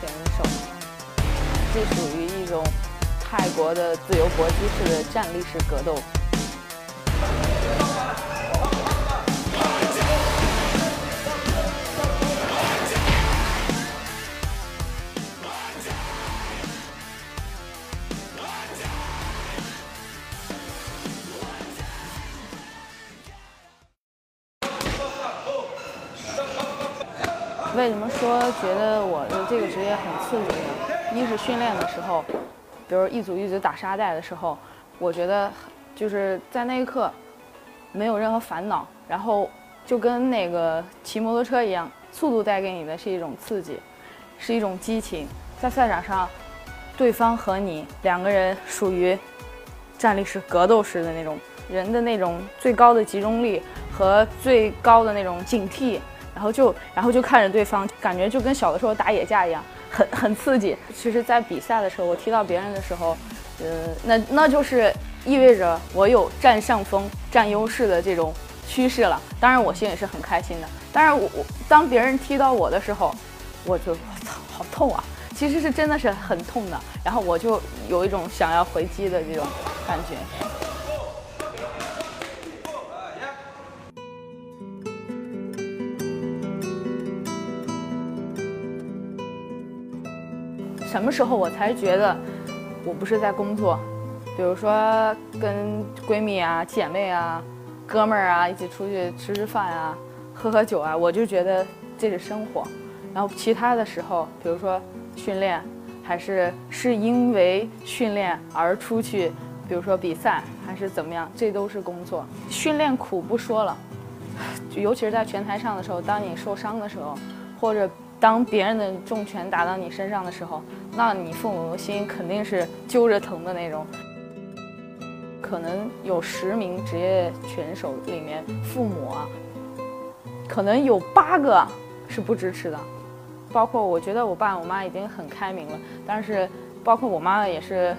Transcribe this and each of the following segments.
选手，这属于一种泰国的自由搏击式的站立式格斗。为什么说觉得我的这个职业很刺激呢？一是训练的时候，比如一组一组打沙袋的时候，我觉得就是在那一刻没有任何烦恼，然后就跟那个骑摩托车一样，速度带给你的是一种刺激，是一种激情。在赛场上，对方和你两个人属于站立式格斗式的那种人的那种最高的集中力和最高的那种警惕。然后就，然后就看着对方，感觉就跟小的时候打野架一样，很很刺激。其实，在比赛的时候，我踢到别人的时候，呃，那那就是意味着我有占上风、占优势的这种趋势了。当然，我心里是很开心的。但是我我当别人踢到我的时候，我就我操，好痛啊！其实是真的是很痛的。然后我就有一种想要回击的这种感觉。什么时候我才觉得我不是在工作？比如说跟闺蜜啊、姐妹啊、哥们儿啊一起出去吃吃饭啊、喝喝酒啊，我就觉得这是生活。然后其他的时候，比如说训练，还是是因为训练而出去，比如说比赛还是怎么样，这都是工作。训练苦不说了，尤其是在拳台上的时候，当你受伤的时候，或者。当别人的重拳打到你身上的时候，那你父母的心肯定是揪着疼的那种。可能有十名职业拳手里面，父母啊，可能有八个是不支持的。包括我觉得我爸我妈已经很开明了，但是包括我妈妈也是，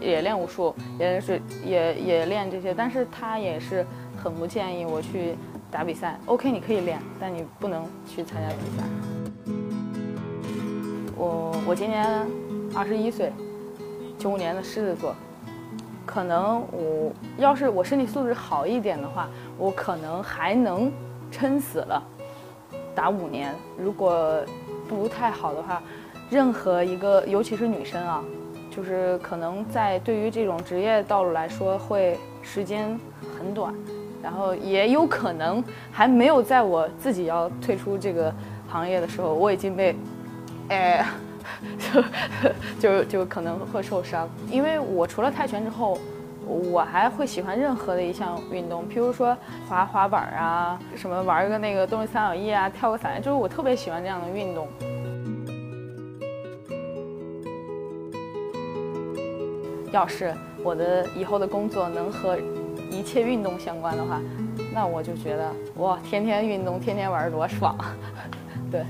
也练武术，也是也也练这些，但是她也是很不建议我去打比赛。OK，你可以练，但你不能去参加比赛。我我今年二十一岁，九五年的狮子座，可能我要是我身体素质好一点的话，我可能还能撑死了打五年。如果不太好的话，任何一个尤其是女生啊，就是可能在对于这种职业道路来说会时间很短，然后也有可能还没有在我自己要退出这个行业的时候，我已经被。哎，就就就可能会受伤，因为我除了泰拳之后，我还会喜欢任何的一项运动，譬如说滑滑板啊，什么玩个那个动力三角翼啊，跳个伞，就是我特别喜欢这样的运动。要是我的以后的工作能和一切运动相关的话，那我就觉得哇，天天运动，天天玩多爽，对。